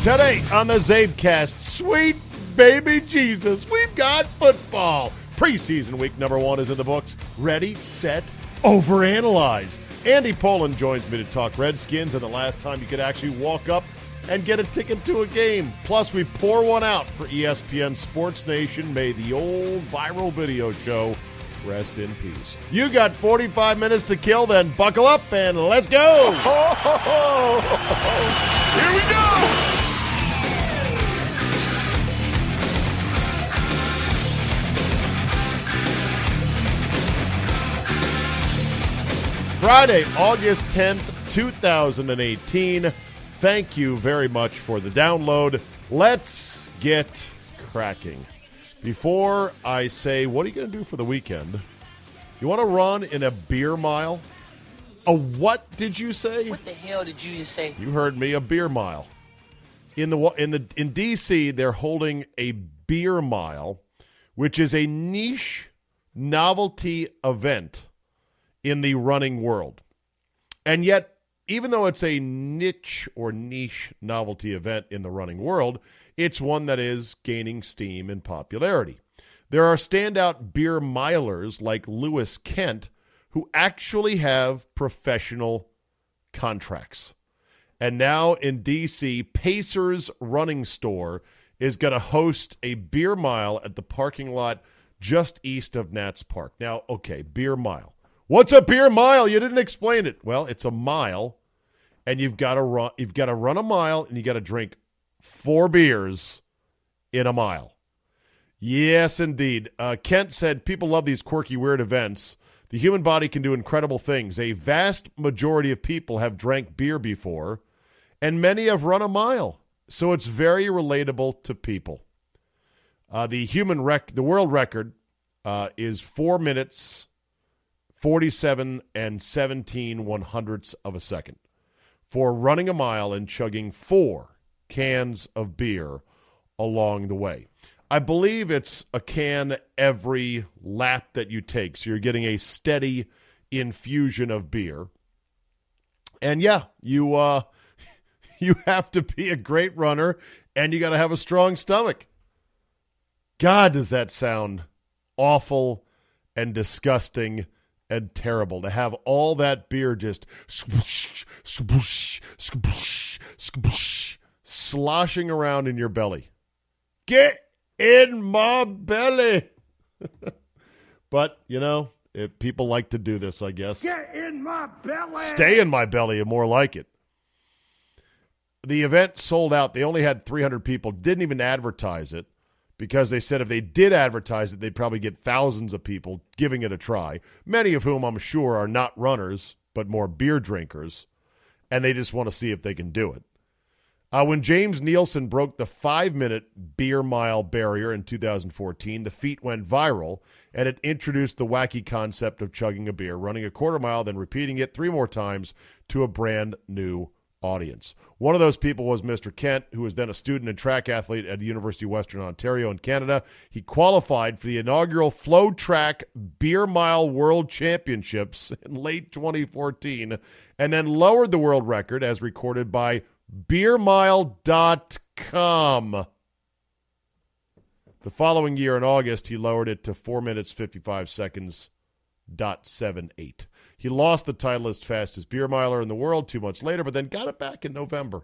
Today on the Zabecast, sweet baby Jesus, we've got football. Preseason week number one is in the books. Ready, set, overanalyze. Andy Pollin joins me to talk Redskins and the last time you could actually walk up and get a ticket to a game. Plus, we pour one out for ESPN Sports Nation. May the old viral video show rest in peace. You got 45 minutes to kill, then buckle up and let's go. Here we go! Friday, August 10th, 2018. Thank you very much for the download. Let's get cracking. Before I say, what are you going to do for the weekend? You want to run in a beer mile? A what did you say? What the hell did you just say? You heard me. A beer mile. In the in the in DC, they're holding a beer mile, which is a niche novelty event in the running world. And yet, even though it's a niche or niche novelty event in the running world, it's one that is gaining steam and popularity. There are standout beer milers like Lewis Kent who actually have professional contracts. And now in DC, Pacers Running Store is going to host a beer mile at the parking lot just east of Nats Park. Now, okay, beer mile. What's a beer mile? You didn't explain it. Well, it's a mile, and you've got to run. You've got to run a mile, and you got to drink four beers in a mile. Yes, indeed. Uh, Kent said people love these quirky, weird events. The human body can do incredible things. A vast majority of people have drank beer before, and many have run a mile. So it's very relatable to people. Uh, the human rec, the world record, uh, is four minutes 47 and 17 one hundredths of a second for running a mile and chugging four cans of beer along the way. I believe it's a can every lap that you take. So you're getting a steady infusion of beer. And yeah, you uh you have to be a great runner and you got to have a strong stomach. God, does that sound awful and disgusting and terrible to have all that beer just swoosh, swoosh, swoosh, swoosh, sloshing around in your belly. Get in my belly. but, you know, if people like to do this, I guess. Get in my belly! Stay in my belly, and more like it. The event sold out. They only had 300 people, didn't even advertise it because they said if they did advertise it, they'd probably get thousands of people giving it a try, many of whom I'm sure are not runners, but more beer drinkers, and they just want to see if they can do it. Uh, when James Nielsen broke the five minute beer mile barrier in 2014, the feat went viral and it introduced the wacky concept of chugging a beer, running a quarter mile, then repeating it three more times to a brand new audience. One of those people was Mr. Kent, who was then a student and track athlete at the University of Western Ontario in Canada. He qualified for the inaugural FloTrack Beer Mile World Championships in late 2014 and then lowered the world record as recorded by beermile.com. The following year in August, he lowered it to 4 minutes 55 seconds dot seven eight. He lost the title as fastest beer miler in the world two months later, but then got it back in November,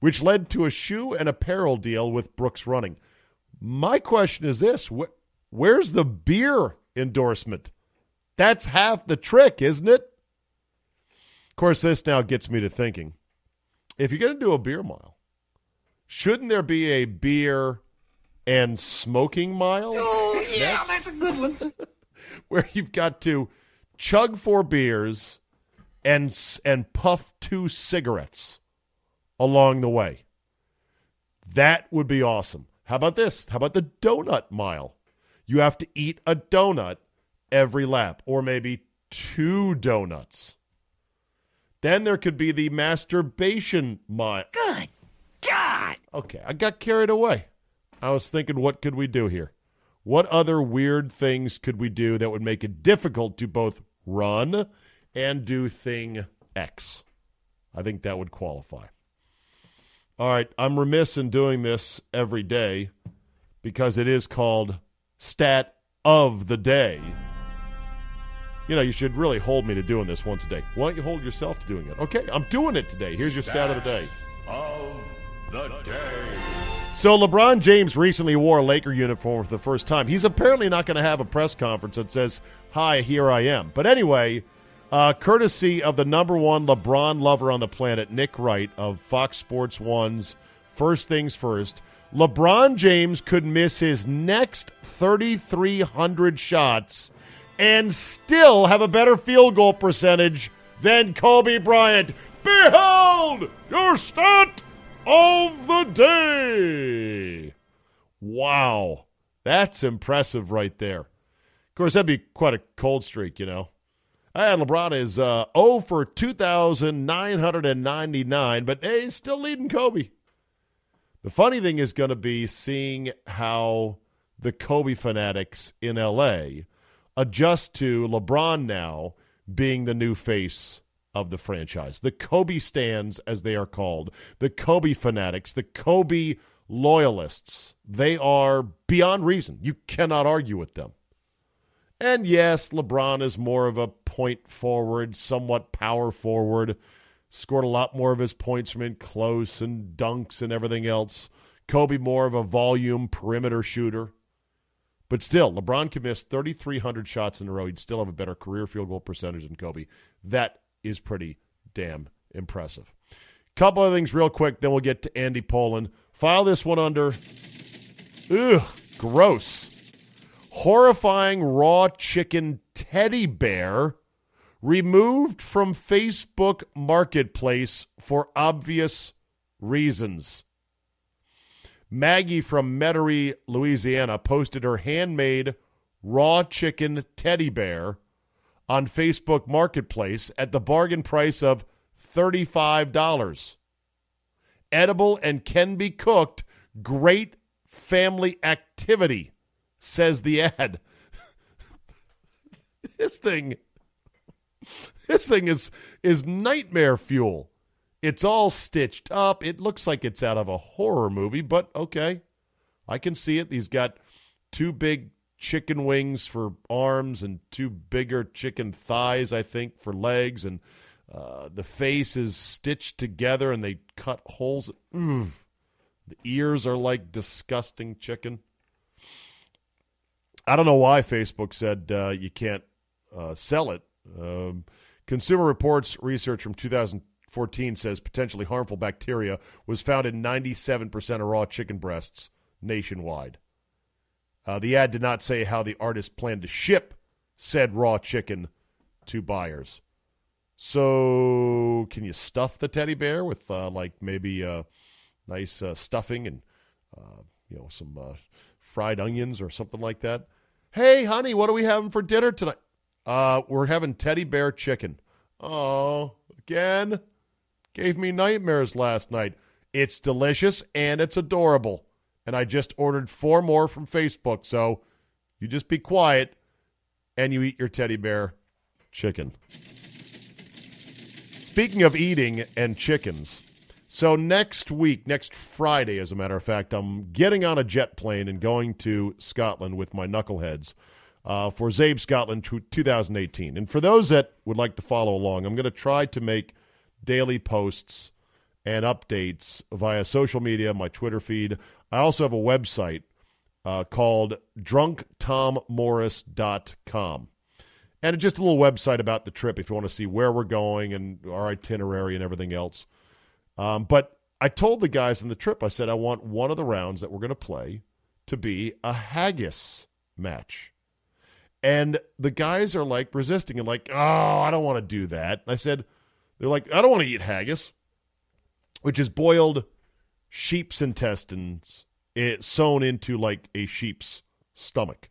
which led to a shoe and apparel deal with Brooks Running. My question is this wh- where's the beer endorsement? That's half the trick, isn't it? Of course, this now gets me to thinking if you're going to do a beer mile, shouldn't there be a beer and smoking mile? Oh, yeah, that's a good one. where you've got to chug four beers and and puff two cigarettes along the way. That would be awesome. How about this? How about the donut mile? You have to eat a donut every lap, or maybe two donuts. Then there could be the masturbation mile. Good God! Okay, I got carried away. I was thinking, what could we do here? What other weird things could we do that would make it difficult to both run and do thing X? I think that would qualify. All right, I'm remiss in doing this every day because it is called Stat of the Day. You know, you should really hold me to doing this once a day. Why don't you hold yourself to doing it? Okay, I'm doing it today. Here's your stat of the day. Of the day. So LeBron James recently wore a Laker uniform for the first time. He's apparently not going to have a press conference that says, "Hi, here I am." But anyway, uh, courtesy of the number one LeBron lover on the planet, Nick Wright of Fox Sports One's First Things First, LeBron James could miss his next 3,300 shots and still have a better field goal percentage than Kobe Bryant. Behold your stat of the day. Wow. That's impressive right there. Of course, that'd be quite a cold streak, you know. And LeBron is uh, 0 for 2,999, but hey, he's still leading Kobe. The funny thing is going to be seeing how the Kobe fanatics in LA adjust to LeBron now being the new face of the franchise. The Kobe stands, as they are called, the Kobe fanatics, the Kobe loyalists. They are beyond reason. You cannot argue with them. And yes, LeBron is more of a point forward, somewhat power forward. Scored a lot more of his points from in close and dunks and everything else. Kobe more of a volume perimeter shooter. But still, LeBron can miss 3,300 shots in a row. He'd still have a better career field goal percentage than Kobe. That is pretty damn impressive. Couple of things real quick, then we'll get to Andy Pollin. File this one under. Ugh, gross. Horrifying raw chicken teddy bear removed from Facebook Marketplace for obvious reasons. Maggie from Metairie, Louisiana, posted her handmade raw chicken teddy bear on Facebook Marketplace at the bargain price of $35. Edible and can be cooked. Great family activity, says the ad. this thing this thing is is nightmare fuel. It's all stitched up. It looks like it's out of a horror movie, but okay. I can see it. He's got two big chicken wings for arms and two bigger chicken thighs, I think, for legs. And uh, the face is stitched together and they cut holes. The ears are like disgusting chicken. I don't know why Facebook said uh, you can't uh, sell it. Um, Consumer Reports research from 2014 says potentially harmful bacteria was found in 97% of raw chicken breasts nationwide. Uh, the ad did not say how the artist planned to ship said raw chicken to buyers. So, can you stuff the teddy bear with uh, like maybe uh, nice uh, stuffing and uh, you know some uh, fried onions or something like that? Hey, honey, what are we having for dinner tonight? Uh, we're having teddy bear chicken. Oh, again? Gave me nightmares last night. It's delicious and it's adorable. And I just ordered four more from Facebook. So you just be quiet and you eat your teddy bear chicken. Speaking of eating and chickens, so next week, next Friday, as a matter of fact, I'm getting on a jet plane and going to Scotland with my knuckleheads uh, for Zabe Scotland 2018. And for those that would like to follow along, I'm going to try to make daily posts and updates via social media, my Twitter feed. I also have a website uh, called drunktommorris.com. And it's just a little website about the trip if you want to see where we're going and our itinerary and everything else. Um, but I told the guys on the trip, I said, I want one of the rounds that we're going to play to be a haggis match. And the guys are like resisting and like, oh, I don't want to do that. And I said, they're like, I don't want to eat haggis, which is boiled sheep's intestines it, sewn into like a sheep's stomach.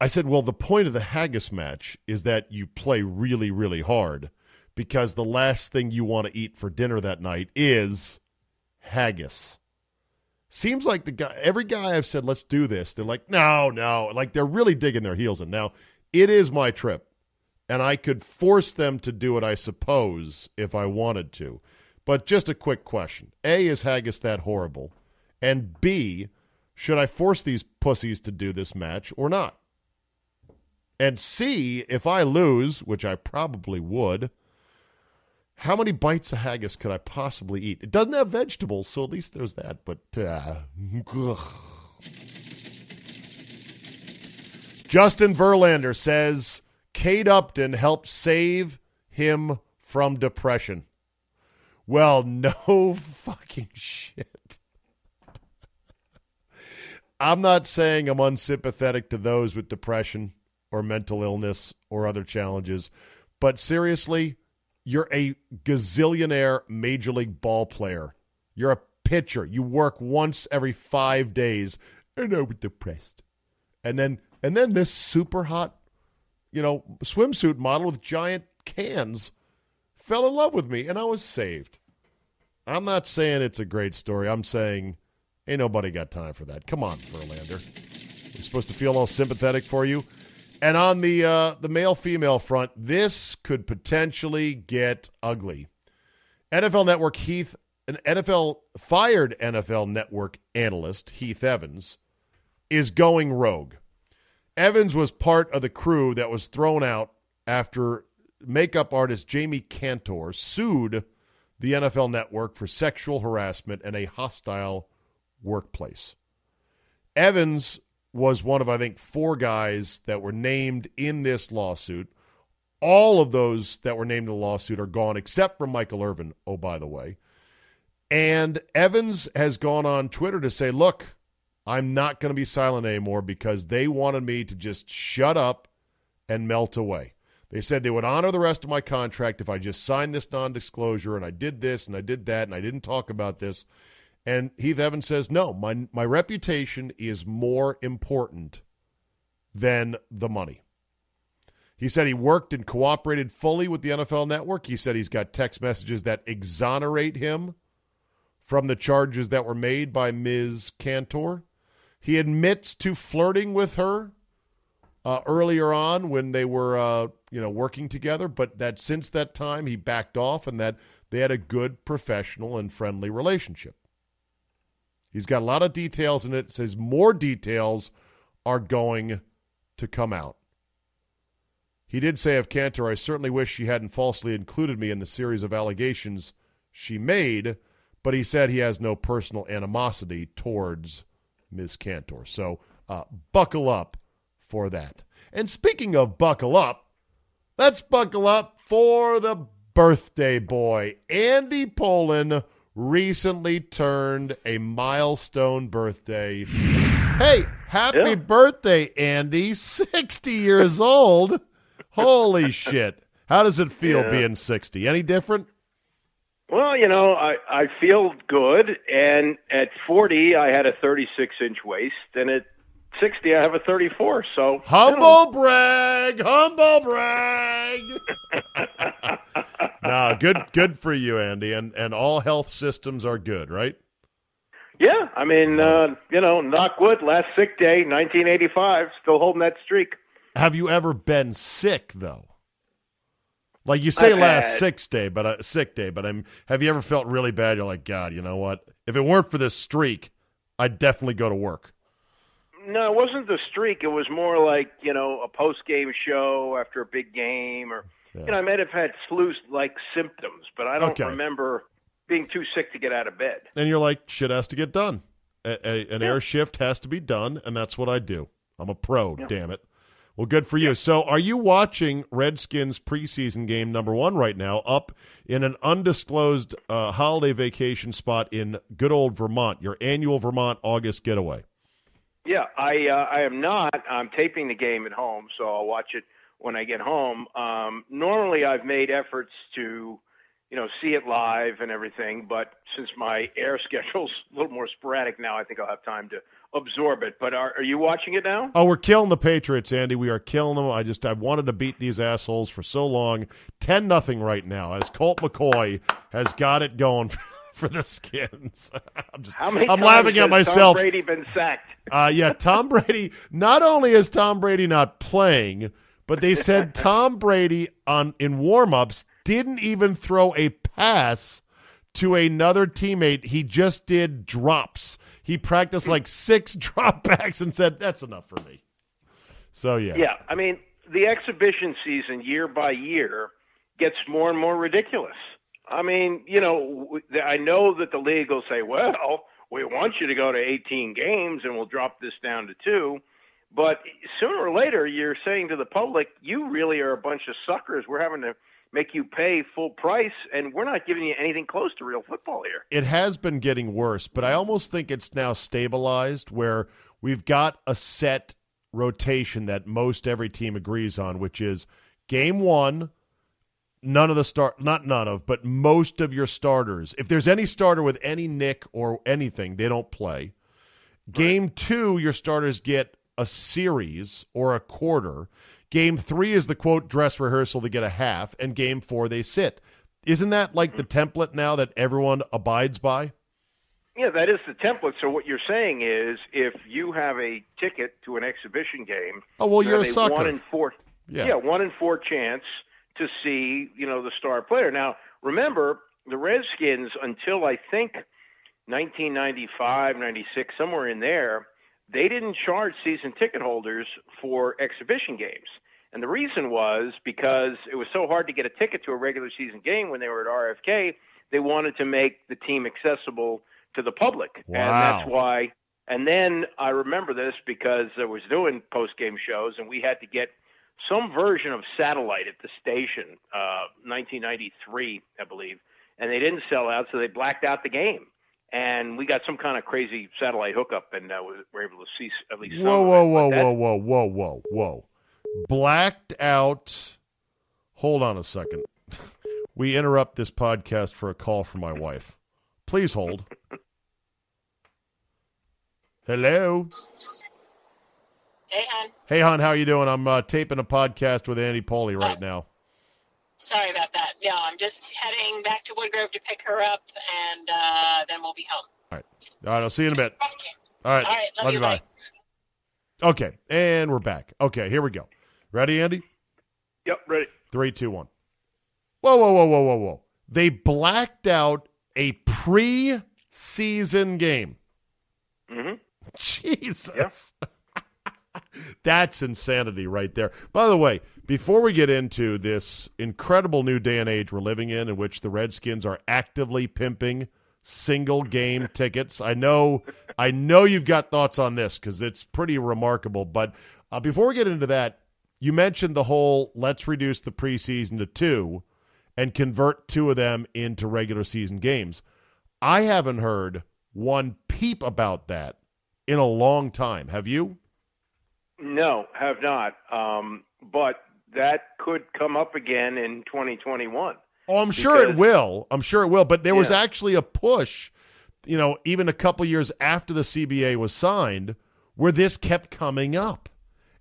I said, well, the point of the haggis match is that you play really, really hard because the last thing you want to eat for dinner that night is haggis. Seems like the guy, every guy I've said, let's do this, they're like, no, no. Like they're really digging their heels in. Now, it is my trip, and I could force them to do it, I suppose, if I wanted to. But just a quick question A, is haggis that horrible? And B, should I force these pussies to do this match or not? And C, if I lose, which I probably would, how many bites of haggis could I possibly eat? It doesn't have vegetables, so at least there's that. But uh, Justin Verlander says Kate Upton helped save him from depression. Well, no fucking shit. I'm not saying I'm unsympathetic to those with depression or mental illness or other challenges, but seriously, you're a gazillionaire major league ball player. You're a pitcher. You work once every five days, and I'm depressed. And then and then this super hot, you know, swimsuit model with giant cans fell in love with me, and I was saved. I'm not saying it's a great story. I'm saying Ain't nobody got time for that. Come on, Verlander. We're supposed to feel all sympathetic for you. And on the uh, the male female front, this could potentially get ugly. NFL Network Heath, an NFL fired NFL Network analyst Heath Evans, is going rogue. Evans was part of the crew that was thrown out after makeup artist Jami Cantor sued the NFL Network for sexual harassment and a hostile workplace. Evans was one of, I think, four guys that were named in this lawsuit. All of those that were named in the lawsuit are gone, except for Michael Irvin, oh, by the way. And Evans has gone on Twitter to say, look, I'm not going to be silent anymore because they wanted me to just shut up and melt away. They said they would honor the rest of my contract if I just signed this non disclosure and I did this and I did that and I didn't talk about this. And Heath Evans says, no, my, my reputation is more important than the money. He said he worked and cooperated fully with the NFL network. He said he's got text messages that exonerate him from the charges that were made by Ms. Cantor. He admits to flirting with her uh, earlier on when they were, uh, you know, working together, but that since that time he backed off and that they had a good professional and friendly relationship. He's got a lot of details in it. says more details are going to come out. He did say of Cantor, I certainly wish she hadn't falsely included me in the series of allegations she made, but he said he has no personal animosity towards Ms. Cantor. So uh, buckle up for that. And speaking of buckle up, let's buckle up for the birthday boy, Andy Pollin recently turned a milestone birthday. Hey, happy yeah. birthday, Andy. 60 years old. Holy shit. How does it feel yeah. being 60? Any different? Well, you know, I, I feel good. And at 40, I had a 36 inch waist. And at 60, I have a 34. So humble you know. brag, humble brag. no, good, good for you, Andy. And and all health systems are good, right? Yeah, I mean, uh, you know, knock wood. Last sick day, 1985. Still holding that streak. Have you ever been sick though? Like you say, I've last had... sick day, but uh, sick day. But I'm. Have you ever felt really bad? You're like, God, you know what? If it weren't for this streak, I'd definitely go to work. No, it wasn't the streak. It was more like you know a post game show after a big game, or yeah. you know I might have had flu like symptoms, but I don't okay. remember being too sick to get out of bed. And you're like, shit has to get done. A, a, an yeah. air shift has to be done, and that's what I do. I'm a pro. Yeah. Damn it. Well, good for you. So, are you watching Redskins preseason game number one right now up in an undisclosed uh, holiday vacation spot in good old Vermont, your annual Vermont August getaway? Yeah, I uh, I am not. I'm taping the game at home, so I'll watch it when I get home. Um, normally, I've made efforts to, you know, see it live and everything. But since my air schedule's a little more sporadic now, I think I'll have time to absorb it. But are, are you watching it now? Oh, we're killing the Patriots, Andy. We are killing them. I just I wanted to beat these assholes for so long. Ten nothing right now as Colt McCoy has got it going. For the skins, I'm just. How many I'm laughing at myself. Tom Brady been sacked? uh, yeah, Tom Brady. Not only is Tom Brady not playing, but they said Tom Brady on in warmups didn't even throw a pass to another teammate. He just did drops. He practiced like six dropbacks and said, "That's enough for me." So yeah. Yeah, I mean, the exhibition season year by year gets more and more ridiculous. I mean, you know, I know that the league will say, "Well, we want you to go to 18 games and we'll drop this down to 2." But sooner or later, you're saying to the public, "You really are a bunch of suckers. We're having to make you pay full price, and we're not giving you anything close to real football here. It has been getting worse, but I almost think it's now stabilized where we've got a set rotation that most every team agrees on, which is game one. None of the start, not none of, but most of your starters. If there's any starter with any nick or anything, they don't play. Game right. two, your starters get a series or a quarter. Game three is the quote dress rehearsal to get a half, and game four they sit. Isn't that like the template now that everyone abides by? Yeah, that is the template. So what you're saying is, if you have a ticket to an exhibition game, oh well, you're a sucker. One in four, yeah. yeah, one in four chance to see you know the star player. Now remember, the Redskins until I think 1995, 96, somewhere in there, they didn't charge season ticket holders for exhibition games. And the reason was because it was so hard to get a ticket to a regular season game when they were at RFK, they wanted to make the team accessible to the public. Wow. And that's why. And then I remember this because I was doing post game shows and we had to get some version of satellite at the station, uh, 1993, I believe. And they didn't sell out, so they blacked out the game and we got some kind of crazy satellite hookup, and uh, we were able to see at least. Whoa, whoa, whoa, whoa, whoa, whoa, whoa, whoa! Blacked out. Hold on a second. we interrupt this podcast for a call from my wife. Please hold. Hello. Hey, hon. Hey, hon. How are you doing? I'm uh, taping a podcast with Andy Poli right oh. now. Sorry about that. No, I'm just heading back to Woodgrove to pick her up, and uh, then we'll be home. All right. All right. I'll see you in a bit. Okay. All right. All right. Love, love you. Bye. bye. Okay. And we're back. Okay. Here we go. Ready, Andy? Yep. Ready. Three, two, one. Whoa, whoa, whoa, whoa, whoa, whoa. They blacked out a pre-season game. Mm-hmm. Jesus. Yep. That's insanity right there. By the way, before we get into this incredible new day and age we're living in, in which the Redskins are actively pimping single game tickets, I know, I know you've got thoughts on this because it's pretty remarkable. But uh, before we get into that, you mentioned the whole let's reduce the preseason to two and convert two of them into regular season games. I haven't heard one peep about that in a long time. Have you? No, have not. Um, but that could come up again in 2021. Oh, I'm sure it will. I'm sure it will. But there yeah. was actually a push, you know, even a couple years after the CBA was signed, where this kept coming up.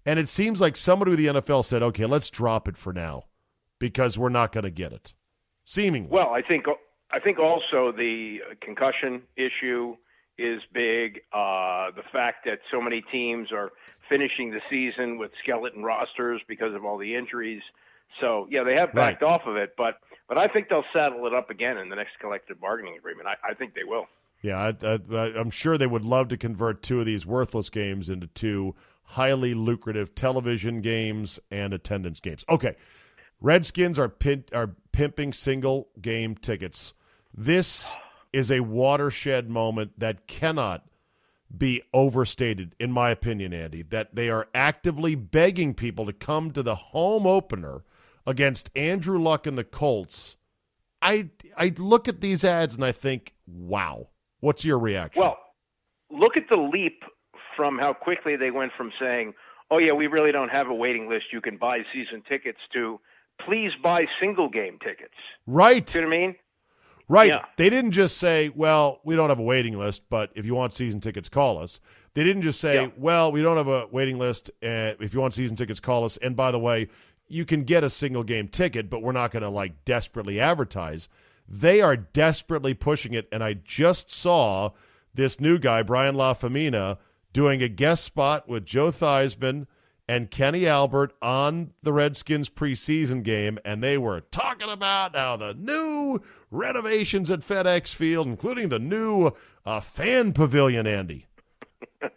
And it seems like somebody with the NFL said, okay, let's drop it for now because we're not going to get it. Seemingly. Well, I think I think also the concussion issue is big. Uh, the fact that so many teams are finishing the season with skeleton rosters because of all the injuries. So yeah, they have backed right. off of it, but but I think they'll saddle it up again in the next collective bargaining agreement. I, I think they will. Yeah, I, am sure they would love to convert two of these worthless games into two highly lucrative television games and attendance games. Okay, Redskins are pin, are pimping single game tickets. This is a watershed moment that cannot be overstated, in my opinion, Andy, that they are actively begging people to come to the home opener against Andrew Luck and the Colts. I I look at these ads and I think, wow. What's your reaction? Well, look at the leap from how quickly they went from saying, "Oh yeah, we really don't have a waiting list. You can buy season tickets." To please buy single game tickets. Right. You know what I mean? Right. Yeah. They didn't just say, well, we don't have a waiting list, but if you want season tickets, call us. They didn't just say, Yeah. well, we don't have a waiting list. And if you want season tickets, call us. And by the way, you can get a single game ticket, but we're not going to like desperately advertise. They are desperately pushing it. And I just saw this new guy, Brian Lafemina, doing a guest spot with Joe Theismann and Kenny Albert on the Redskins preseason game, and they were talking about how the new renovations at FedEx Field, including the new uh, fan pavilion, Andy.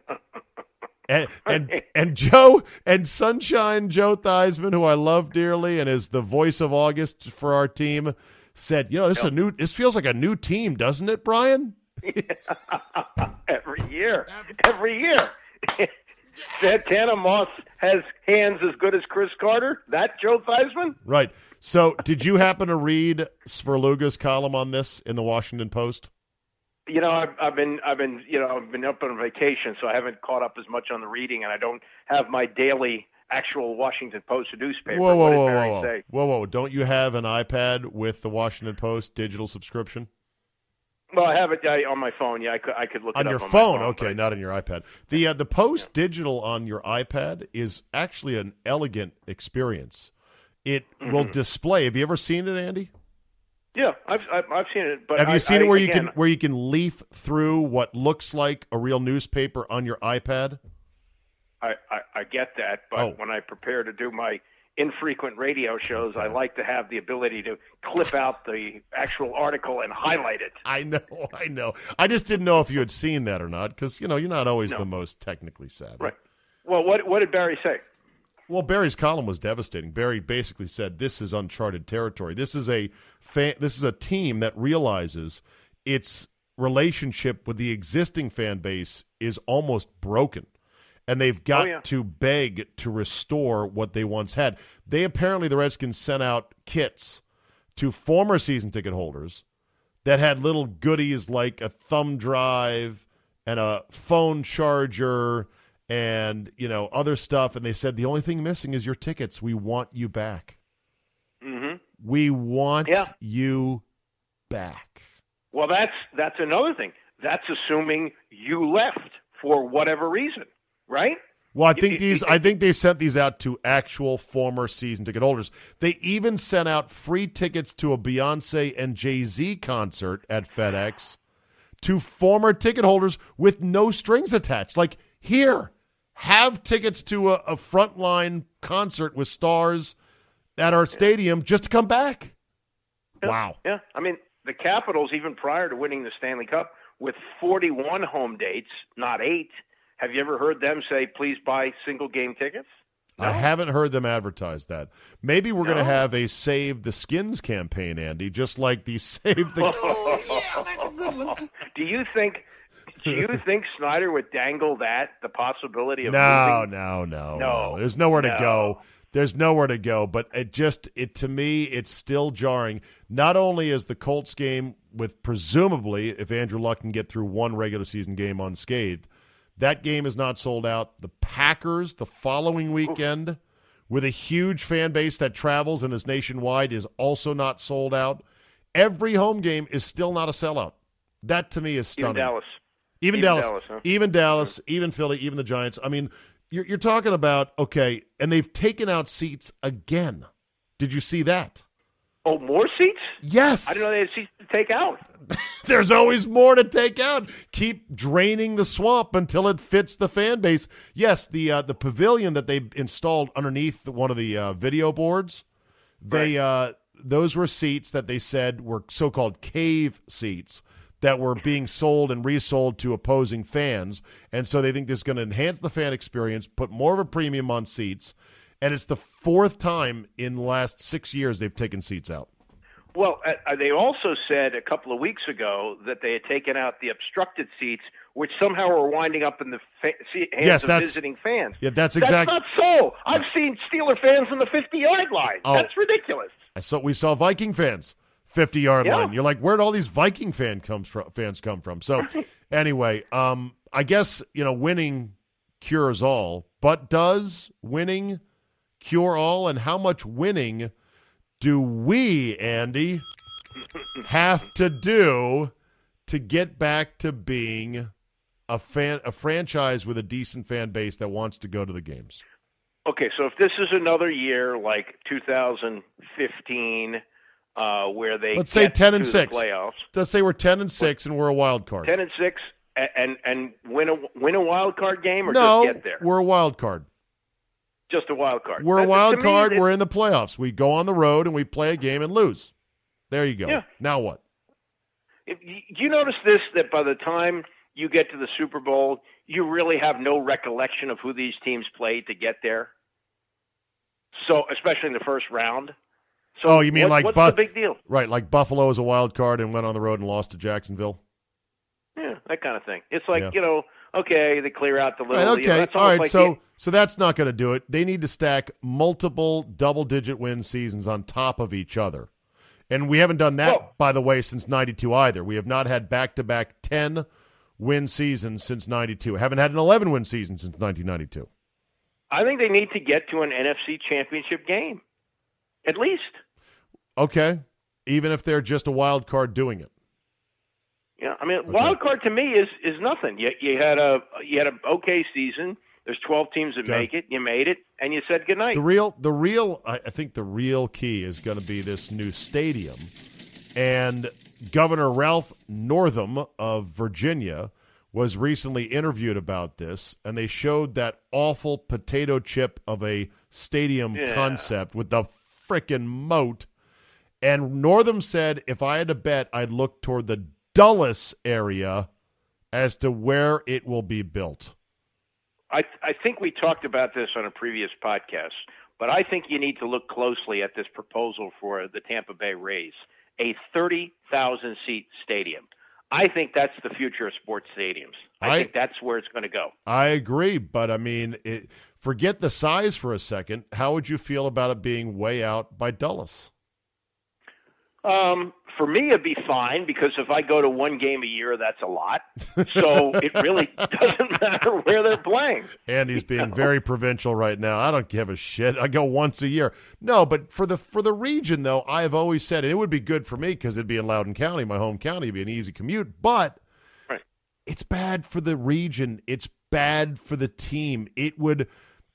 And, and and Joe and Sunshine Joe Theismann, who I love dearly and is the voice of August for our team, said, "You know, this is a new. This feels like a new team, doesn't it, Brian?" every year, every year. Santana Moss has hands as good as Cris Carter. That Joe Theismann? Right. So, did you happen to read Svrluga's column on this in the Washington Post? You know, I've, I've been, I've been, you know, I've been up on vacation, so I haven't caught up as much on the reading, and I don't have my daily actual Washington Post newspaper. Whoa, whoa, whoa, whoa, whoa, say? whoa, whoa! Don't you have an iPad with the Washington Post digital subscription Well, I have it uh, on my phone. Yeah, I could, I could look on it your up on phone? My phone okay, but- not on your iPad. The uh, the Post digital on your iPad is actually an elegant experience. It Mm-hmm. will display. Have you ever seen it, Andy? Yeah, I've, I've, I've seen it. But Have you I- seen I- it where you again, can where you can leaf through what looks like a real newspaper on your iPad? I, I, I get that, but Oh. when I prepare to do my infrequent radio shows, I like to have the ability to clip out the actual article and highlight it. I know, I know. I just didn't know if you had seen that or not, because you know you're not always No. the most technically savvy. Right. Well, what what did Barry say? Well, Barry's column was devastating. Barry basically said this is uncharted territory. This is a fan, this is a team that realizes its relationship with the existing fan base is almost broken. And they've got Oh, yeah. to beg to restore what they once had. They apparently the Redskins sent out kits to former season ticket holders that had little goodies like a thumb drive and a phone charger and you know other stuff and they said the only thing missing is your tickets we want you back hmm we want Yeah. you back Well, that's that's another thing. That's assuming you left for whatever reason, right? well i think these i think they sent these out to actual former season ticket holders they even sent out free tickets to a beyonce and jay-z concert at fedex to former ticket holders with no strings attached like here have tickets to a, a frontline concert with stars at our stadium just to come back Yeah. wow Yeah, I mean the Capitals, even prior to winning the Stanley Cup, with 41 home dates, not eight. Have you ever heard them say, "Please buy single game tickets"? I haven't heard them advertise that. Maybe we're going to have a Save the Skins campaign, Andy, just like the Save the. Oh, yeah, that's a good one. Do you think? Do you think Snyder would dangle that the possibility of no, moving? no, no, No. There's nowhere to go. There's nowhere to go. But it just, it to me, it's still jarring. Not only is the Colts game with presumably, if Andrew Luck can get through one regular season game unscathed, that game is not sold out. The Packers the following weekend with a huge fan base that travels and is nationwide is also not sold out. Every home game is still not a sellout. That to me is stunning. Even. Dallas. Even, Even Dallas, Dallas, huh? even Dallas, even Philly, even the Giants. I mean, you're, you're talking about okay, and they've taken out seats again. Did you see that? Oh, more seats? Yes. I didn't know they had seats to take out. There's always more to take out. Keep draining the swamp until it fits the fan base. Yes, the uh, the pavilion that they installed underneath one of the uh, video boards, they uh, those were seats that they said were so-called cave seats that were being sold and resold to opposing fans, and so they think this is going to enhance the fan experience, put more of a premium on seats, and it's the fourth time in the last six years they've taken seats out. Well, uh, they also said a couple of weeks ago that they had taken out the obstructed seats, which somehow were winding up in the fa- hands Yes, of visiting fans. Yeah, that's That's exactly. not so. I've seen Steeler fans on the 50 yard line. Oh. That's ridiculous. I saw we saw Viking fans, fifty yard Yeah. line. You're like, where'd all these Viking fan comes from? Fans come from. So, anyway, um, I guess you know, winning cures all, but does winning cure all? And how much winning do we, Andy, have to do to get back to being a fan a franchise with a decent fan base that wants to go to the games? Okay, so if this is another year like 2015 uh, where they let's say ten and six playoffs. Let's say we're ten and six and we're a wild card. Ten and six and and, and win a win a wild card game or no, just get there. We're a wild card. Just a wild card. We're a wild card. Me, we're in the playoffs. We go on the road and we play a game and lose. There you go. Yeah. Now what? If, do you notice this? That by the time you get to the Super Bowl, you really have no recollection of who these teams played to get there. So, especially in the first round. So oh, you mean what, like what's Bu- the big deal? Right, like Buffalo is a wild card and went on the road and lost to Jacksonville. Yeah, that kind of thing. It's like yeah. you know, okay, they clear out the little. Right, okay, you know, all right. like so the, so that's not going to do it. They need to stack multiple double-digit win seasons on top of each other, and we haven't done that, by the way, since '92 either. We have not had back-to-back ten win seasons since '92. Haven't had an 11 win season since 1992. I think they need to get to an NFC Championship game, at least. Okay, even if they're just a wild card doing it. Yeah, I mean, okay. wild card to me is is nothing. You you had a you had an okay season. There's 12 teams that make it. You made it, and you said goodnight. The real, the real, I think the real key is going to be this new stadium, and Governor Ralph Northam of Virginia was recently interviewed about this, and they showed that awful potato chip of a stadium yeah. concept with the frickin' moat. And Northam said, if I had to bet, I'd look toward the Dulles area as to where it will be built. I, I think we talked about this on a previous podcast, but I think you need to look closely at this proposal for the Tampa Bay Rays a 30,000 seat stadium. I think that's the future of sports stadiums. I, I think that's where it's going to go. I agree, but I mean, it, forget the size for a second. How would you feel about it being way out by Dulles? Um, for me, it'd be fine because if I go to one game a year, that's a lot. So it really doesn't matter where they're playing. Andy's being know? very provincial right now. I don't give a shit. I go once a year. No, but for the for the region though, I've always said it would be good for me because it'd be in Loudoun County, my home county, it'd be an easy commute. But right. it's bad for the region. It's bad for the team. It would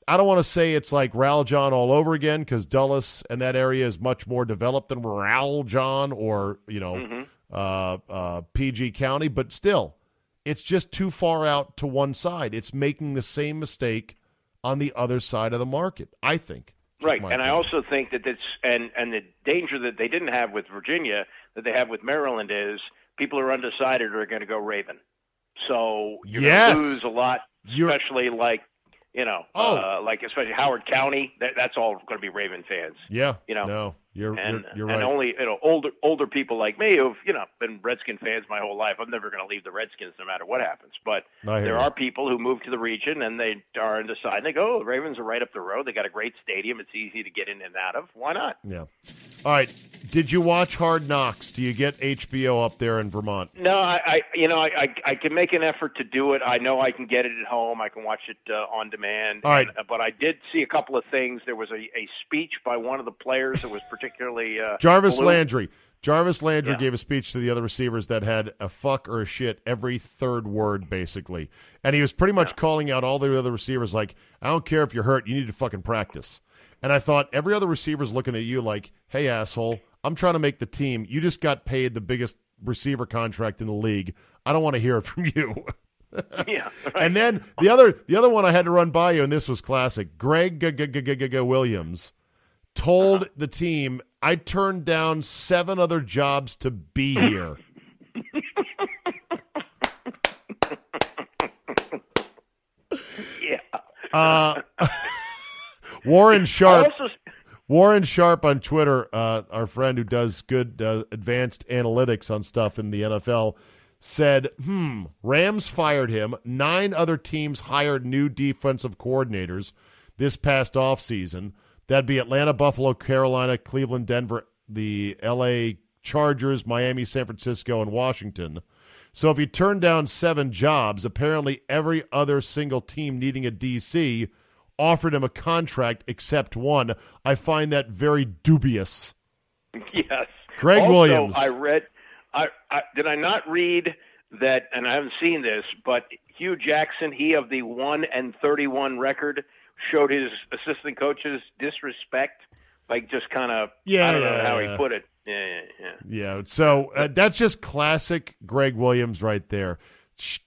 I don't want to say it's like Raljon all over again because Dulles and that area is much more developed than Raljon or you know mm-hmm. uh, uh, PG County, but still, it's just too far out to one side. It's making the same mistake on the other side of the market. I think. Right, and opinion. I also think that it's and and the danger that they didn't have with Virginia that they have with Maryland is people are undecided or are going to go Raven. So you're yes. going to lose a lot, especially you're, like you know, oh. uh, like especially Howard County. That, that's all going to be Raven fans. Yeah, you know. No, you're and, you're, you're and only you know older older people like me who've you know been Redskin fans my whole life. I'm never going to leave the Redskins no matter what happens. But there you. are people who move to the region and they are undecided. They go, oh, the Ravens are right up the road. They got a great stadium. It's easy to get in and out of. Why not? Yeah. All right. Did you watch Hard Knocks? Do you get HBO up there in Vermont? No, I, I you know I, I, I can make an effort to do it. I know I can get it at home. I can watch it uh, on demand. All right. And, but I did see a couple of things. There was a, a speech by one of the players that was particularly uh, Jarvis blue. Landry. Jarvis Landry Yeah. gave a speech to the other receivers that had a fuck or a shit every third word, basically. And he was pretty much Yeah. calling out all the other receivers like, I don't care if you're hurt, you need to fucking practice. And I thought every other receiver's looking at you like, hey, asshole, I'm trying to make the team. You just got paid the biggest receiver contract in the league. I don't want to hear it from you. yeah. Right. And then the other the other one I had to run by you, and this was classic. Gregg Williams told the team, "I turned down seven other jobs to be here." yeah. Uh, Warren Sharp. Also, Warren Sharp on Twitter, uh, our friend who does good uh, advanced analytics on stuff in the NFL, said, hmm, Rams fired him. Nine other teams hired new defensive coordinators this past offseason. That'd be Atlanta, Buffalo, Carolina, Cleveland, Denver, the LA Chargers, Miami, San Francisco, and Washington. So if he turned down seven jobs, apparently every other single team needing a DC offered him a contract except one. I find that very dubious. yes. Gregg also, Williams. I read. I, I did I not read that, and I haven't seen this, but Hue Jackson, he of the one and thirty-one record, showed his assistant coaches disrespect, like just kind of. Yeah, I don't yeah, know how yeah. he put it. Yeah, yeah, yeah. Yeah, so uh, that's just classic Gregg Williams right there.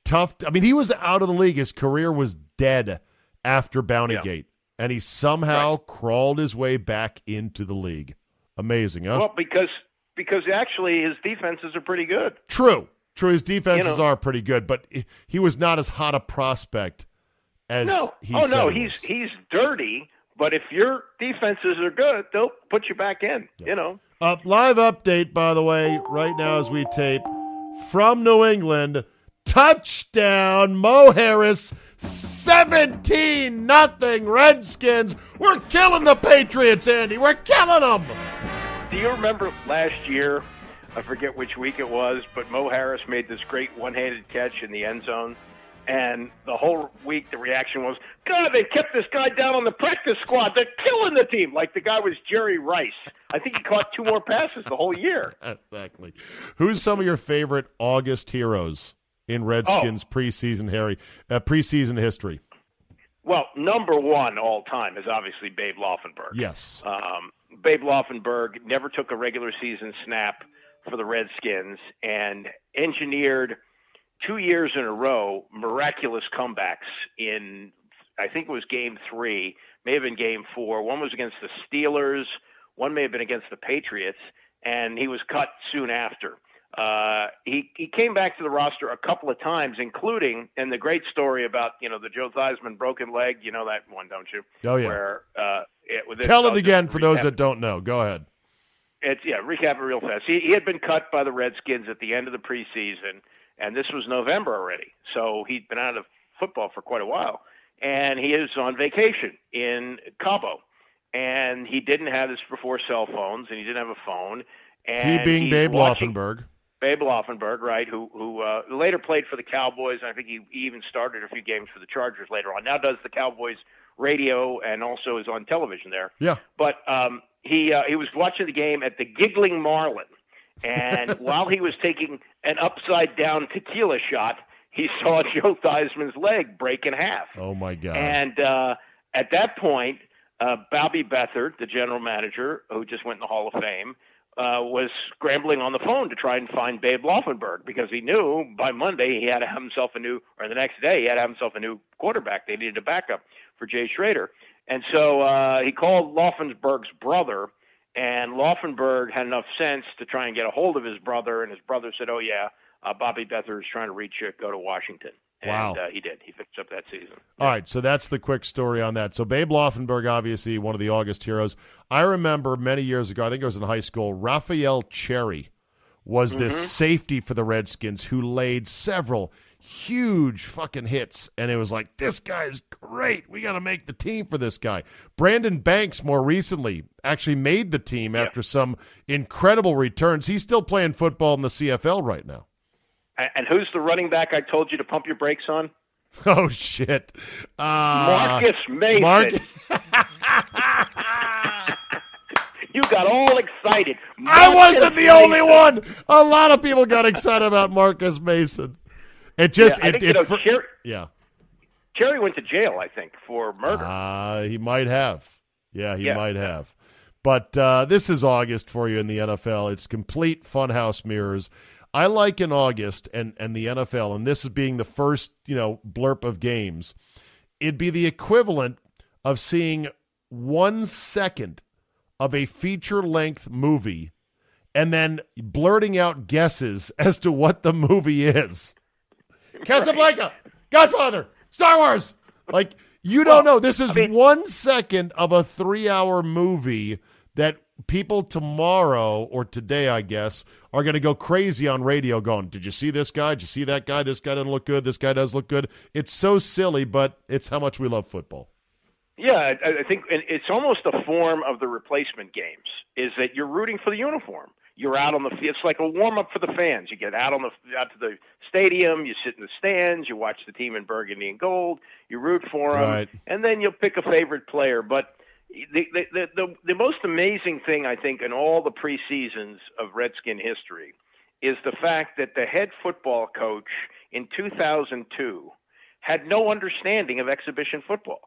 Tough. I mean, he was out of the league. His career was dead after Bountygate, and he somehow crawled his way back into the league. Amazing, huh? Well, because because actually his defenses are pretty good. True. True. His defenses You know- are pretty good, but he was not as hot a prospect as No, oh no, he's he's dirty. But if your defenses are good, they'll put you back in. You know. Uh, live update, by the way, right now as we tape from New England. Touchdown, Mo Harris, 17 nothing Redskins. We're killing the Patriots, Andy. We're killing them. Do you remember last year? I forget which week it was, but Mo Harris made this great one-handed catch in the end zone, and the whole week the reaction was, "God, they kept this guy down on the practice squad. They're killing the team." Like the guy was Jerry Rice. I think he caught two more passes the whole year. Exactly. Who's some of your favorite August heroes in Redskins Oh. preseason Harry uh, preseason history? Well, number one all time is obviously Babe Laufenberg. Yes. Um, Babe Laufenberg never took a regular season snap for the Redskins and engineered two years in a row miraculous comebacks in, I think it was game three, may have been game four. One was against the Steelers, one may have been against the Patriots, and he was cut soon after. Uh, he he came back to the roster a couple of times, including and the great story about you know the Joe Theismann broken leg. You know that one, don't you? Oh, yeah. Where uh, it, Tell it again for those that don't know. Go ahead. it's yeah, recap it real fast. He, he had been cut by the Redskins at the end of the preseason, and this was November already. So he'd been out of football for quite a while, and he is on vacation in Cabo, and he didn't have his before cell phones, and he didn't have a phone. And he being Babe watching- Laufenberg. Babe Laufenberg, right? Who who uh, later played for the Cowboys, and I think he, he even started a few games for the Chargers later on. Now does the Cowboys radio and also is on television there. Yeah. But um, he uh, he was watching the game at the Giggling Marlin, and while he was taking an upside down tequila shot, he saw Joe Theismann's leg break in half. Oh my God. And uh, at that point, uh, Bobby Beathard, the general manager, who just went in the Hall of Fame, uh, was scrambling on the phone to try and find Babe Laufenberg because he knew by Monday he had to have himself a new, or the next day he had to have himself a new quarterback. They needed a backup for Jay Schroeder, and so uh, he called Laufenberg's brother. And Laufenberg had enough sense to try and get a hold of his brother, and his brother said, "Oh yeah, uh, Bobby Beathard is trying to reach you. Go to Washington." Wow. And uh, he did. He fixed up that season. All right, so that's the quick story on that. So Babe Laufenberg, obviously one of the August heroes. I remember many years ago, I think I was in high school, Raphael Cherry was this safety for the Redskins who laid several huge fucking hits, and it was like, this guy's great. We got to make the team for this guy. Brandon Banks, more recently, actually made the team after some incredible returns. He's still playing football in the CFL right now. And who's the running back I told you to pump your brakes on? Oh shit, uh, Marcus Mason. Mark- you got all excited. I wasn't the only one. A lot of people got excited about Marcus Mason. It just Yeah, it, think, it you know, fir- Cherry, yeah. Cherry went to jail, I think, for murder. Uh, he might have. Yeah, he Yeah. might have. But uh, this is August for you in the NFL. It's complete funhouse mirrors. I like in August and, and the NFL, and this is being the first, you know, blurb of games. It'd be the equivalent of seeing one second of a feature length movie and then blurting out guesses as to what the movie is. Casablanca, Godfather, Star Wars. Like you don't know. This is mean- one second of a three-hour movie that people tomorrow or today, I guess, are going to go crazy on radio. Going, did you see this guy? Did you see that guy? This guy doesn't look good. This guy does look good. It's so silly, but it's how much we love football. Yeah, I, I think it's almost a form of the replacement games. Is that you're rooting for the uniform? You're out on the field. It's like a warm up for the fans. You get out on the out to the stadium. You sit in the stands. You watch the team in burgundy and gold. You root for them, Right. and then you'll pick a favorite player. But the, the, the, the most amazing thing, I think, in all the preseasons of Redskin history is the fact that the head football coach in 2002 had no understanding of exhibition football.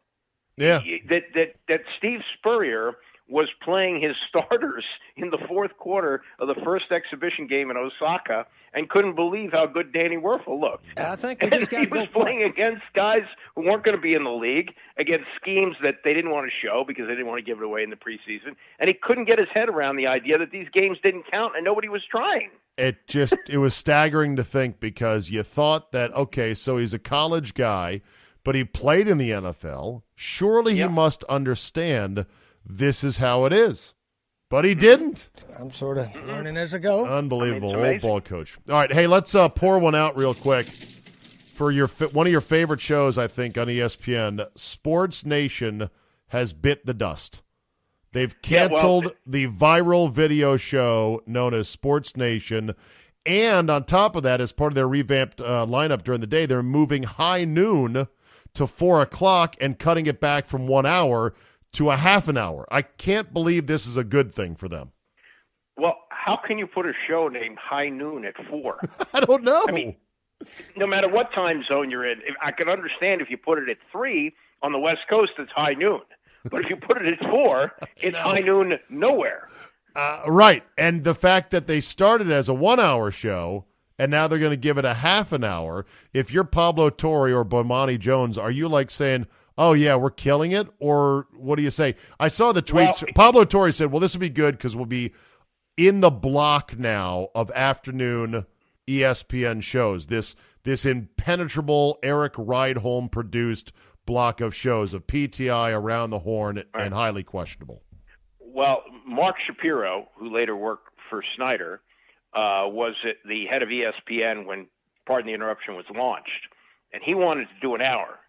Yeah. That, that, that Steve Spurrier was playing his starters in the fourth quarter of the first exhibition game in Osaka and couldn't believe how good Danny Wuerffel looked. I think we just he was playing against guys who weren't going to be in the league, against schemes that they didn't want to show because they didn't want to give it away in the preseason, and he couldn't get his head around the idea that these games didn't count and nobody was trying. It just it was staggering to think because you thought that okay, so he's a college guy, but he played in the NFL. Surely yep. he must understand this is how it is. But he mm-hmm. didn't. I'm sort of learning as I go. Unbelievable I mean, old ball coach. All right, hey, let's uh, pour one out real quick for your one of your favorite shows. I think on ESPN, Sports Nation has bit the dust. They've canceled yeah, well, the viral video show known as Sports Nation. And on top of that, as part of their revamped uh, lineup during the day, they're moving high noon to four o'clock and cutting it back from one hour to a half an hour. I can't believe this is a good thing for them. Well, how can you put a show named High Noon at four? I don't know. I mean, no matter what time zone you're in, I can understand if you put it at three on the West Coast, it's high noon. But if you put it at four, it's high noon nowhere. Uh, right, and the fact that they started as a one-hour show and now they're going to give it a half an hour. If you're Pablo Torre or Bomani Jones, are you like saying? Oh yeah, we're killing it, or what do you say? I saw the tweets. Well, Pablo Torre said, "Well, this will be good because we'll be in the block now of afternoon ESPN shows. This this impenetrable Erik Rydholm produced block of shows of PTI around the horn right. and highly questionable." Well, Mark Shapiro, who later worked for Snyder, uh, was the head of ESPN when Pardon the Interruption was launched, and he wanted to do an hour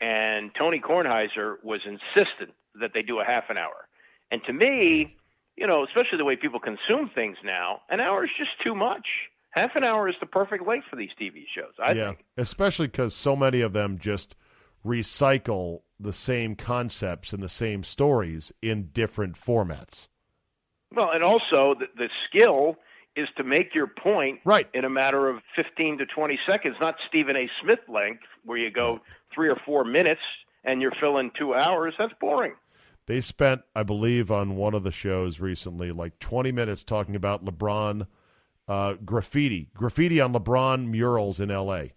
and Tony Kornheiser was insistent that they do a half an hour. And to me, you know, especially the way people consume things now, an hour is just too much. Half an hour is the perfect length for these TV shows. I yeah, think. especially because so many of them just recycle the same concepts and the same stories in different formats. Well, and also the, the skill is to make your point right. in a matter of 15 to 20 seconds, not Stephen A. Smith length, where you go three or four minutes and you're filling two hours. That's boring. They spent, I believe, on one of the shows recently, like 20 minutes talking about LeBron uh, graffiti, graffiti on LeBron murals in L.A.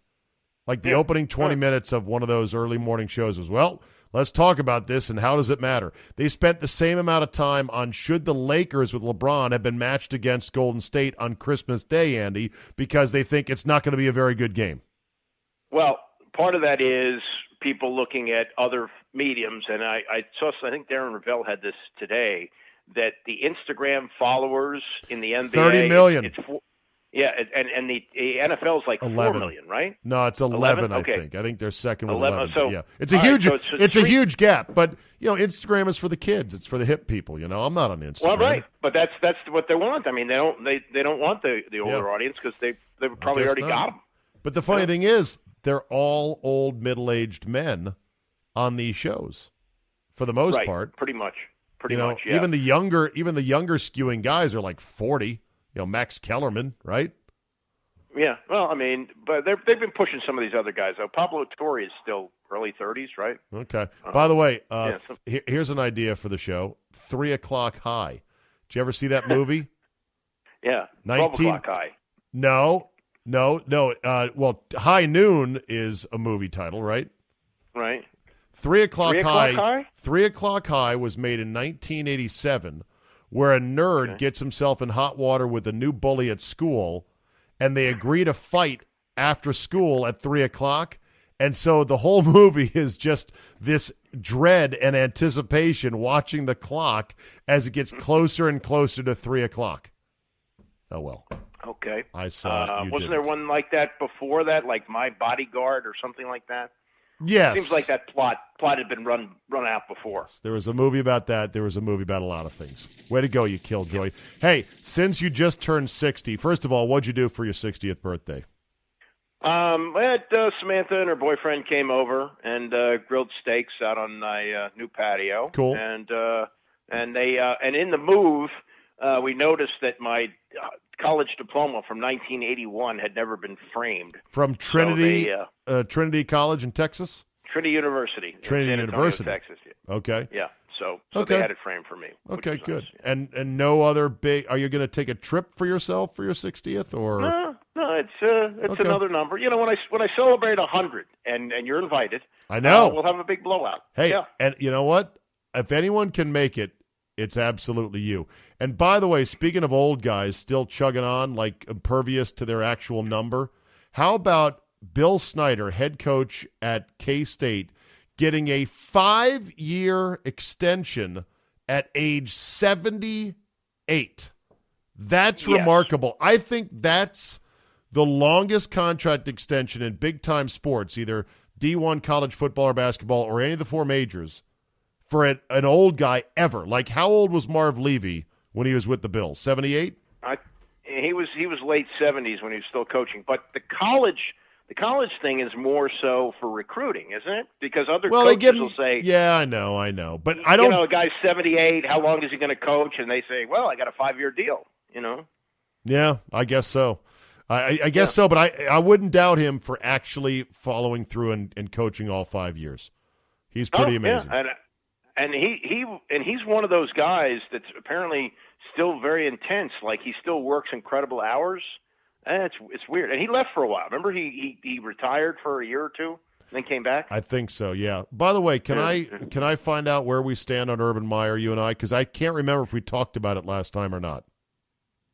Like the yeah. opening 20 minutes of one of those early morning shows was, well, Let's talk about this and how does it matter? They spent the same amount of time on should the Lakers with LeBron have been matched against Golden State on Christmas Day, Andy, because they think it's not going to be a very good game. Well, part of that is people looking at other mediums, and I, I saw. I think Darren Rovell had this today that the Instagram followers in the NBA thirty million. It's, it's yeah, and and the, the NFL is like 11. four million, right? No, it's eleven. 11? I okay. think. I think they're second with eleven. 11. So, yeah, it's a huge. Right, so it's, it's a huge gap. But you know, Instagram is for the kids. It's for the hip people. You know, I'm not on Instagram. Well, right, but that's that's what they want. I mean, they don't they they don't want the the older yeah. audience because they they've probably already not. got them. But the funny yeah. thing is, they're all old middle aged men on these shows, for the most right. part. Pretty much. Pretty you know, much. Yeah. Even the younger, even the younger skewing guys are like forty you know, Max Kellerman, right? Yeah, well, I mean, but they've they've been pushing some of these other guys. Though Pablo Torre is still early thirties, right? Okay. Uh, By the way, uh, yeah, so, here's an idea for the show: Three O'clock High. Did you ever see that movie? yeah, 19... twelve o'clock high. No, no, no. Uh, well, High Noon is a movie title, right? Right. Three o'clock, Three o'clock high, high. Three o'clock high was made in 1987 where a nerd okay. gets himself in hot water with a new bully at school, and they agree to fight after school at three o'clock. And so the whole movie is just this dread and anticipation watching the clock as it gets closer and closer to three o'clock. Oh, well. Okay. I saw. Uh, wasn't there one like that before that, like My Bodyguard or something like that? Yes. Seems like that plot plot had been run run out before. There was a movie about that. There was a movie about a lot of things. Way to go, you killjoy. Hey, since you just turned 60, first of all, what'd you do for your 60th birthday? Um, at, uh, Samantha and her boyfriend came over and uh, grilled steaks out on my uh, new patio. Cool. And uh, and they uh, and in the move, uh, we noticed that my uh, college diploma from 1981 had never been framed. From Trinity, So they, uh, uh, Trinity College in Texas. Trinity University. in Trinity Antonio, University. Texas. Yeah. Okay. yeah. So, so Okay. they had it framed for me. Okay, good. nice. And and no other big. Are you going to take a trip for yourself for your 60th or? No, no, it's uh, it's Okay. another number. You know, when I when I celebrate a hundred, and and you're invited, I know. uh, we'll have a big blowout. Hey, yeah. and you know what? If anyone can make it, it's absolutely you. And by the way, speaking of old guys still chugging on, like impervious to their actual number, how about Bill Snyder, head coach at K State, getting a five year extension at age 78? That's Yes. remarkable. I think that's the longest contract extension in big time sports, either D1 college football or basketball or any of the four majors, for an, an old guy ever. Like, how old was Marv Levy when he was with the Bills? 78? I, he was he was late seventies when he was still coaching. But the college the college thing is more so for recruiting, isn't it? Because other Well, coaches give will say, Yeah, I know, I know. But I don't. you know, a guy's seventy eight. How long is he going to coach? And they say, well, I got a five year deal. You know. yeah, I guess so. I, I, guess so, but I, I wouldn't doubt him for actually following through and, and coaching all five years. He's pretty Oh, amazing. Yeah. And and he he and he's one of those guys that's apparently still very intense. Like he still works incredible hours. And it's it's weird. And he left for a while. Remember he he, he retired for a year or two, and then came back. I think so. Yeah. By the way, can Yeah. I can I find out where we stand on Urban Meyer, you and I? Because I can't remember if we talked about it last time or not.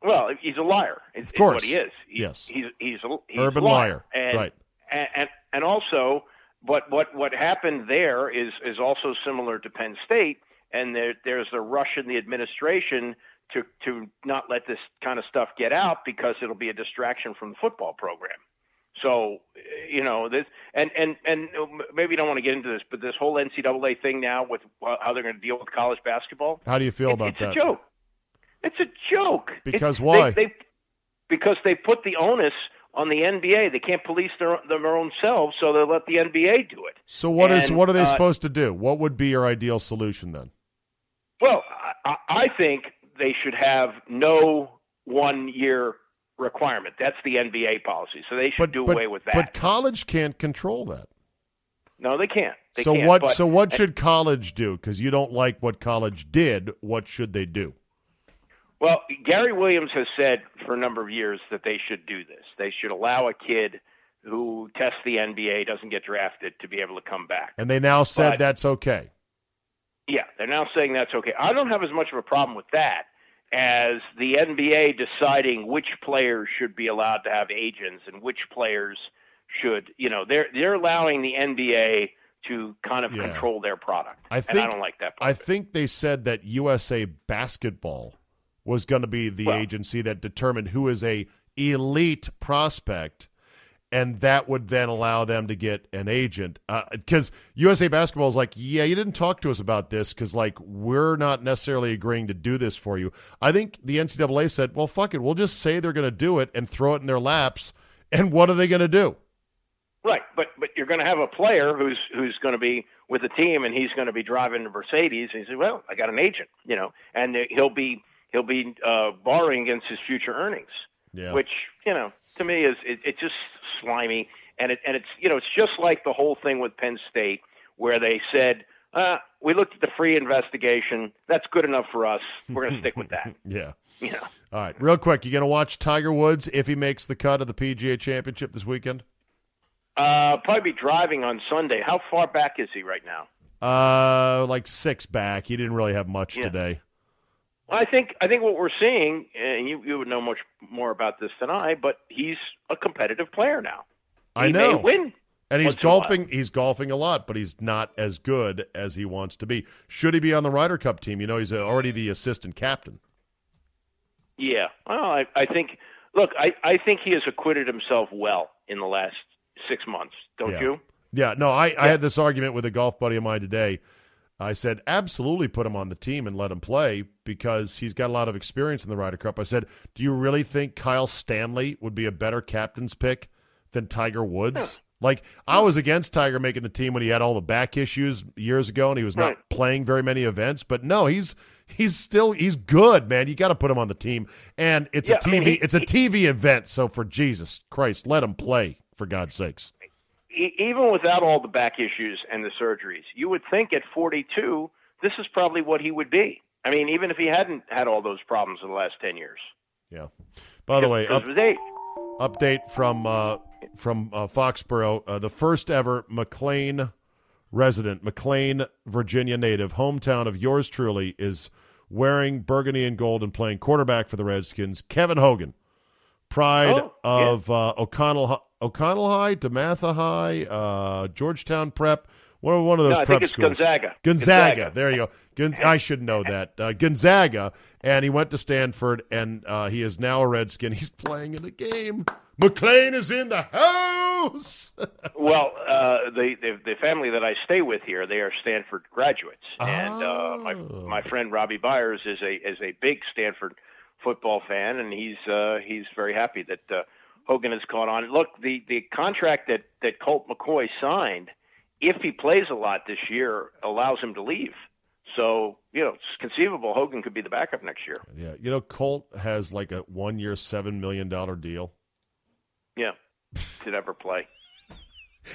Well, he's a liar. Is, Of course. what he is. He- Yes. he's he's a, he's Urban a liar. liar. And, Right. And, and and also, but what what happened there is is also similar to Penn State, and there there's a rush in the administration to to not let this kind of stuff get out because it'll be a distraction from the football program. So you know this, and and and maybe you don't want to get into this, but this whole NCAA thing now with uh, how they're going to deal with college basketball. How do you feel It- about it's that? It's a joke. It's a joke. Because It's- why? They, they, because they put the onus on the NBA. They can't police their their own selves, so they let the NBA do it. So what is And, what are they uh, supposed to do? What would be your ideal solution then? Well, I, I think they should have no one year requirement. That's the NBA policy. So they should But do but, away with that. but college can't control that. no, they can't. They so can't. what But- so what should college do? Because you don't like what college did. What should they do? Well, Gary Williams has said for a number of years that they should do this. They should allow a kid who tests the NBA doesn't get drafted to be able to come back. And they now said But- that's okay. Yeah, they're now saying that's okay. I don't have as much of a problem with that as the NBA deciding which players should be allowed to have agents and which players should, you know, they're they're allowing the NBA to kind of Yeah. control their product. I and I think- don't like that. Part I think they said that USA Basketball was going to be the Well- agency that determined who is a elite prospect, and that would then allow them to get an agent. Uh, because USA Basketball is like, yeah, you didn't talk to us about this because like we're not necessarily agreeing to do this for you. I think the NCAA said, well, fuck it, we'll just say they're going to do it and throw it in their laps. And what are they going to do? Right, but but you're going to have a player who's who's going to be with the team and he's going to be driving a Mercedes. And he says, "Well, I got an agent, you know," and uh, he'll be he'll be uh, borrowing against his future earnings, Yeah. which you know to me is it, it's just slimy. And it and it's you know it's just like the whole thing with Penn State where they said. Uh, we looked at the free investigation. That's good enough for us. We're going to stick with that. yeah. You know, All right, real quick, you going to watch Tiger Woods if he makes the cut of the PGA Championship this weekend? uh, probably be driving on Sunday. How far back is he right now? Uh, like six back. He didn't really have much Yeah. today. I think I think what we're seeing, and you you would know much more about this than I, but he's a competitive player now. I know. may win. And he's once in a while. golfing. He's golfing a lot, but he's not as good as he wants to be. Should he be on the Ryder Cup team? You know, he's already the assistant captain. Yeah. Well, I, I think. Look, I, I think he has acquitted himself well in the last six months. Don't Yeah. you? Yeah. No, I, I had this argument with a golf buddy of mine today. I said, absolutely put him on the team and let him play because he's got a lot of experience in the Ryder Cup. I said, do you really think Kyle Stanley would be a better captain's pick than Tiger Woods. Like I was against Tiger making the team when he had all the back issues years ago and he was not Right. playing very many events. But no, he's he's still he's good, man. You got to put him on the team, and it's Yeah, a I TV mean, he- it's a TV event. So for Jesus Christ, let him play for God's sakes. E- even without all the back issues and the surgeries, you would think at 42, this is probably what he would be. I mean, even if he hadn't had all those problems in the last 10 years. Yeah. By the way, up, update from uh, from uh, Foxborough, uh, the first ever McLean resident, McLean, Virginia native, hometown of yours truly, is wearing burgundy and gold and playing quarterback for the Redskins. Kevin Hogan, pride Oh, yeah. of uh, O'Connell O'Connell High, Dematha High, uh, Georgetown Prep. One one of those No, I prep think it's schools. Gonzaga. Gonzaga. Gonzaga. There you go. Gon- I should know that. Uh, Gonzaga, and he went to Stanford, and uh, he is now a Redskin. He's playing in the game. McLean is in the house. Well, uh, the, the the family that I stay with here, they are Stanford graduates, and uh, my Oh. my friend Robbie Byers is a is a big Stanford football fan, and he's uh, he's very happy that uh, Hogan has caught on. Look, the the contract that that Colt McCoy signed, if he plays a lot this year, allows him to leave. So you know, it's conceivable Hogan could be the backup next year. yeah, you know Colt has like a one-year, seven million dollar deal. Yeah, to never play.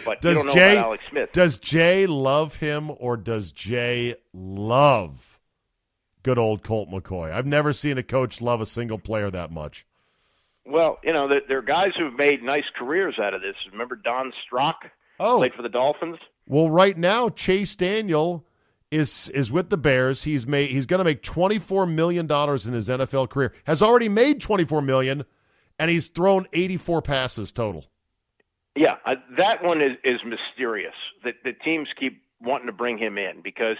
But Does you don't know Jay about Alex Smith. does Jay love him or does Jay love good old Colt McCoy? I've never seen a coach love a single player that much. Well, you know, there, there are guys who've made nice careers out of this. Remember Don Strock Oh, played for the Dolphins? Well, right now Chase Daniel is is with the Bears. He's made he's going to make 24 million dollars in his NFL career. Has already made 24 million and he's thrown 84 passes total. Yeah, uh, that one is, is mysterious. That the teams keep wanting to bring him in because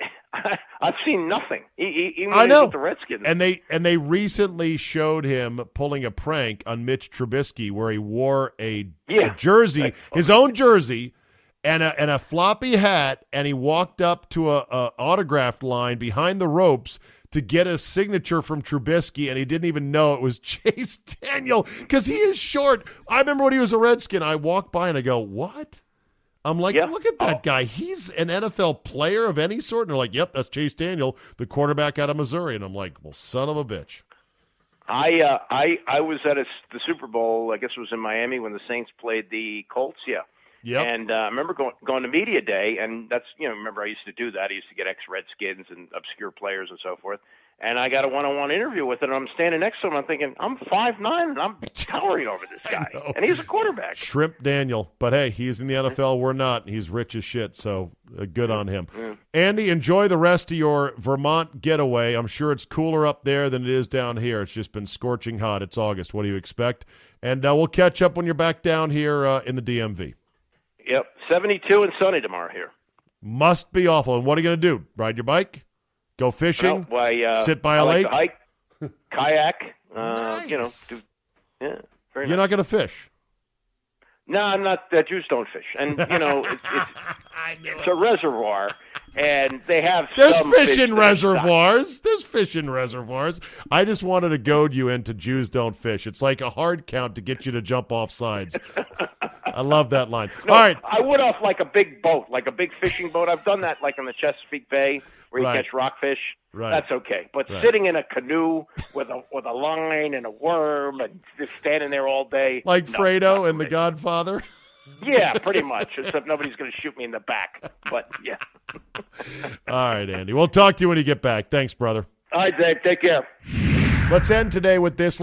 I've seen nothing. Even I when he was know. the Redskins. And they and they recently showed him pulling a prank on Mitch Trubisky where he wore a, Yeah. a jersey, his own jersey and a and a floppy hat and he walked up to a, a autographed line behind the ropes to get a signature from Trubisky, and he didn't even know it was Chase Daniel because he is short. I remember when he was a Redskin, I walked by and I go, "What?" I'm like, Yeah. "Look at that Oh. guy. He's an NFL player of any sort." And they're like, "Yep, that's Chase Daniel, the quarterback out of Missouri." And I'm like, "Well, son of a bitch." I uh, I I was at a, the Super Bowl. I guess it was in Miami when the Saints played the Colts. Yeah. Yep. And uh, I remember going going to media day, and that's you know remember I used to do that. I used to get ex Redskins and obscure players and so forth. And I got a one on one interview with him. And I'm standing next to him. I'm thinking I'm five nine, and I'm towering over this guy, and he's a quarterback. Shrimp Daniel. But hey, he's in the NFL. We're not. He's rich as shit. So uh, good on him. Andy, enjoy the rest of your Vermont getaway. I'm sure it's cooler up there than it is down here. It's just been scorching hot. It's August. What do you expect? And uh, we'll catch up when you're back down here uh, in the DMV. Yep, 72 and sunny tomorrow here. Must be awful. And what are you going to do? Ride your bike? Go fishing? Well, why, uh, Sit by I a like lake? to hike, kayak. Uh, You know, do, yeah, very You're nice. not going to fish. No, I'm not. Uh, Jews don't fish, and you know, it's, it's, it's a reservoir, and they have There's some fish fish in that are reservoirs. There's fish in reservoirs. I just wanted to goad you into Jews don't fish. It's like a hard count to get you to jump off sides. I love that line. No, All right. I would off like a big boat, like a big fishing boat. I've done that, like in the Chesapeake Bay, where you Right. catch rockfish. Right. That's okay. But Right. sitting in a canoe with a with a line and a worm and just standing there all day, Like no, Fredo and The. Godfather. Yeah, pretty much. Except nobody's going to shoot me in the back. But yeah. All right, Andy. We'll talk to you when you get back. Thanks, brother. All right, Dave. Take care. Let's end today with this.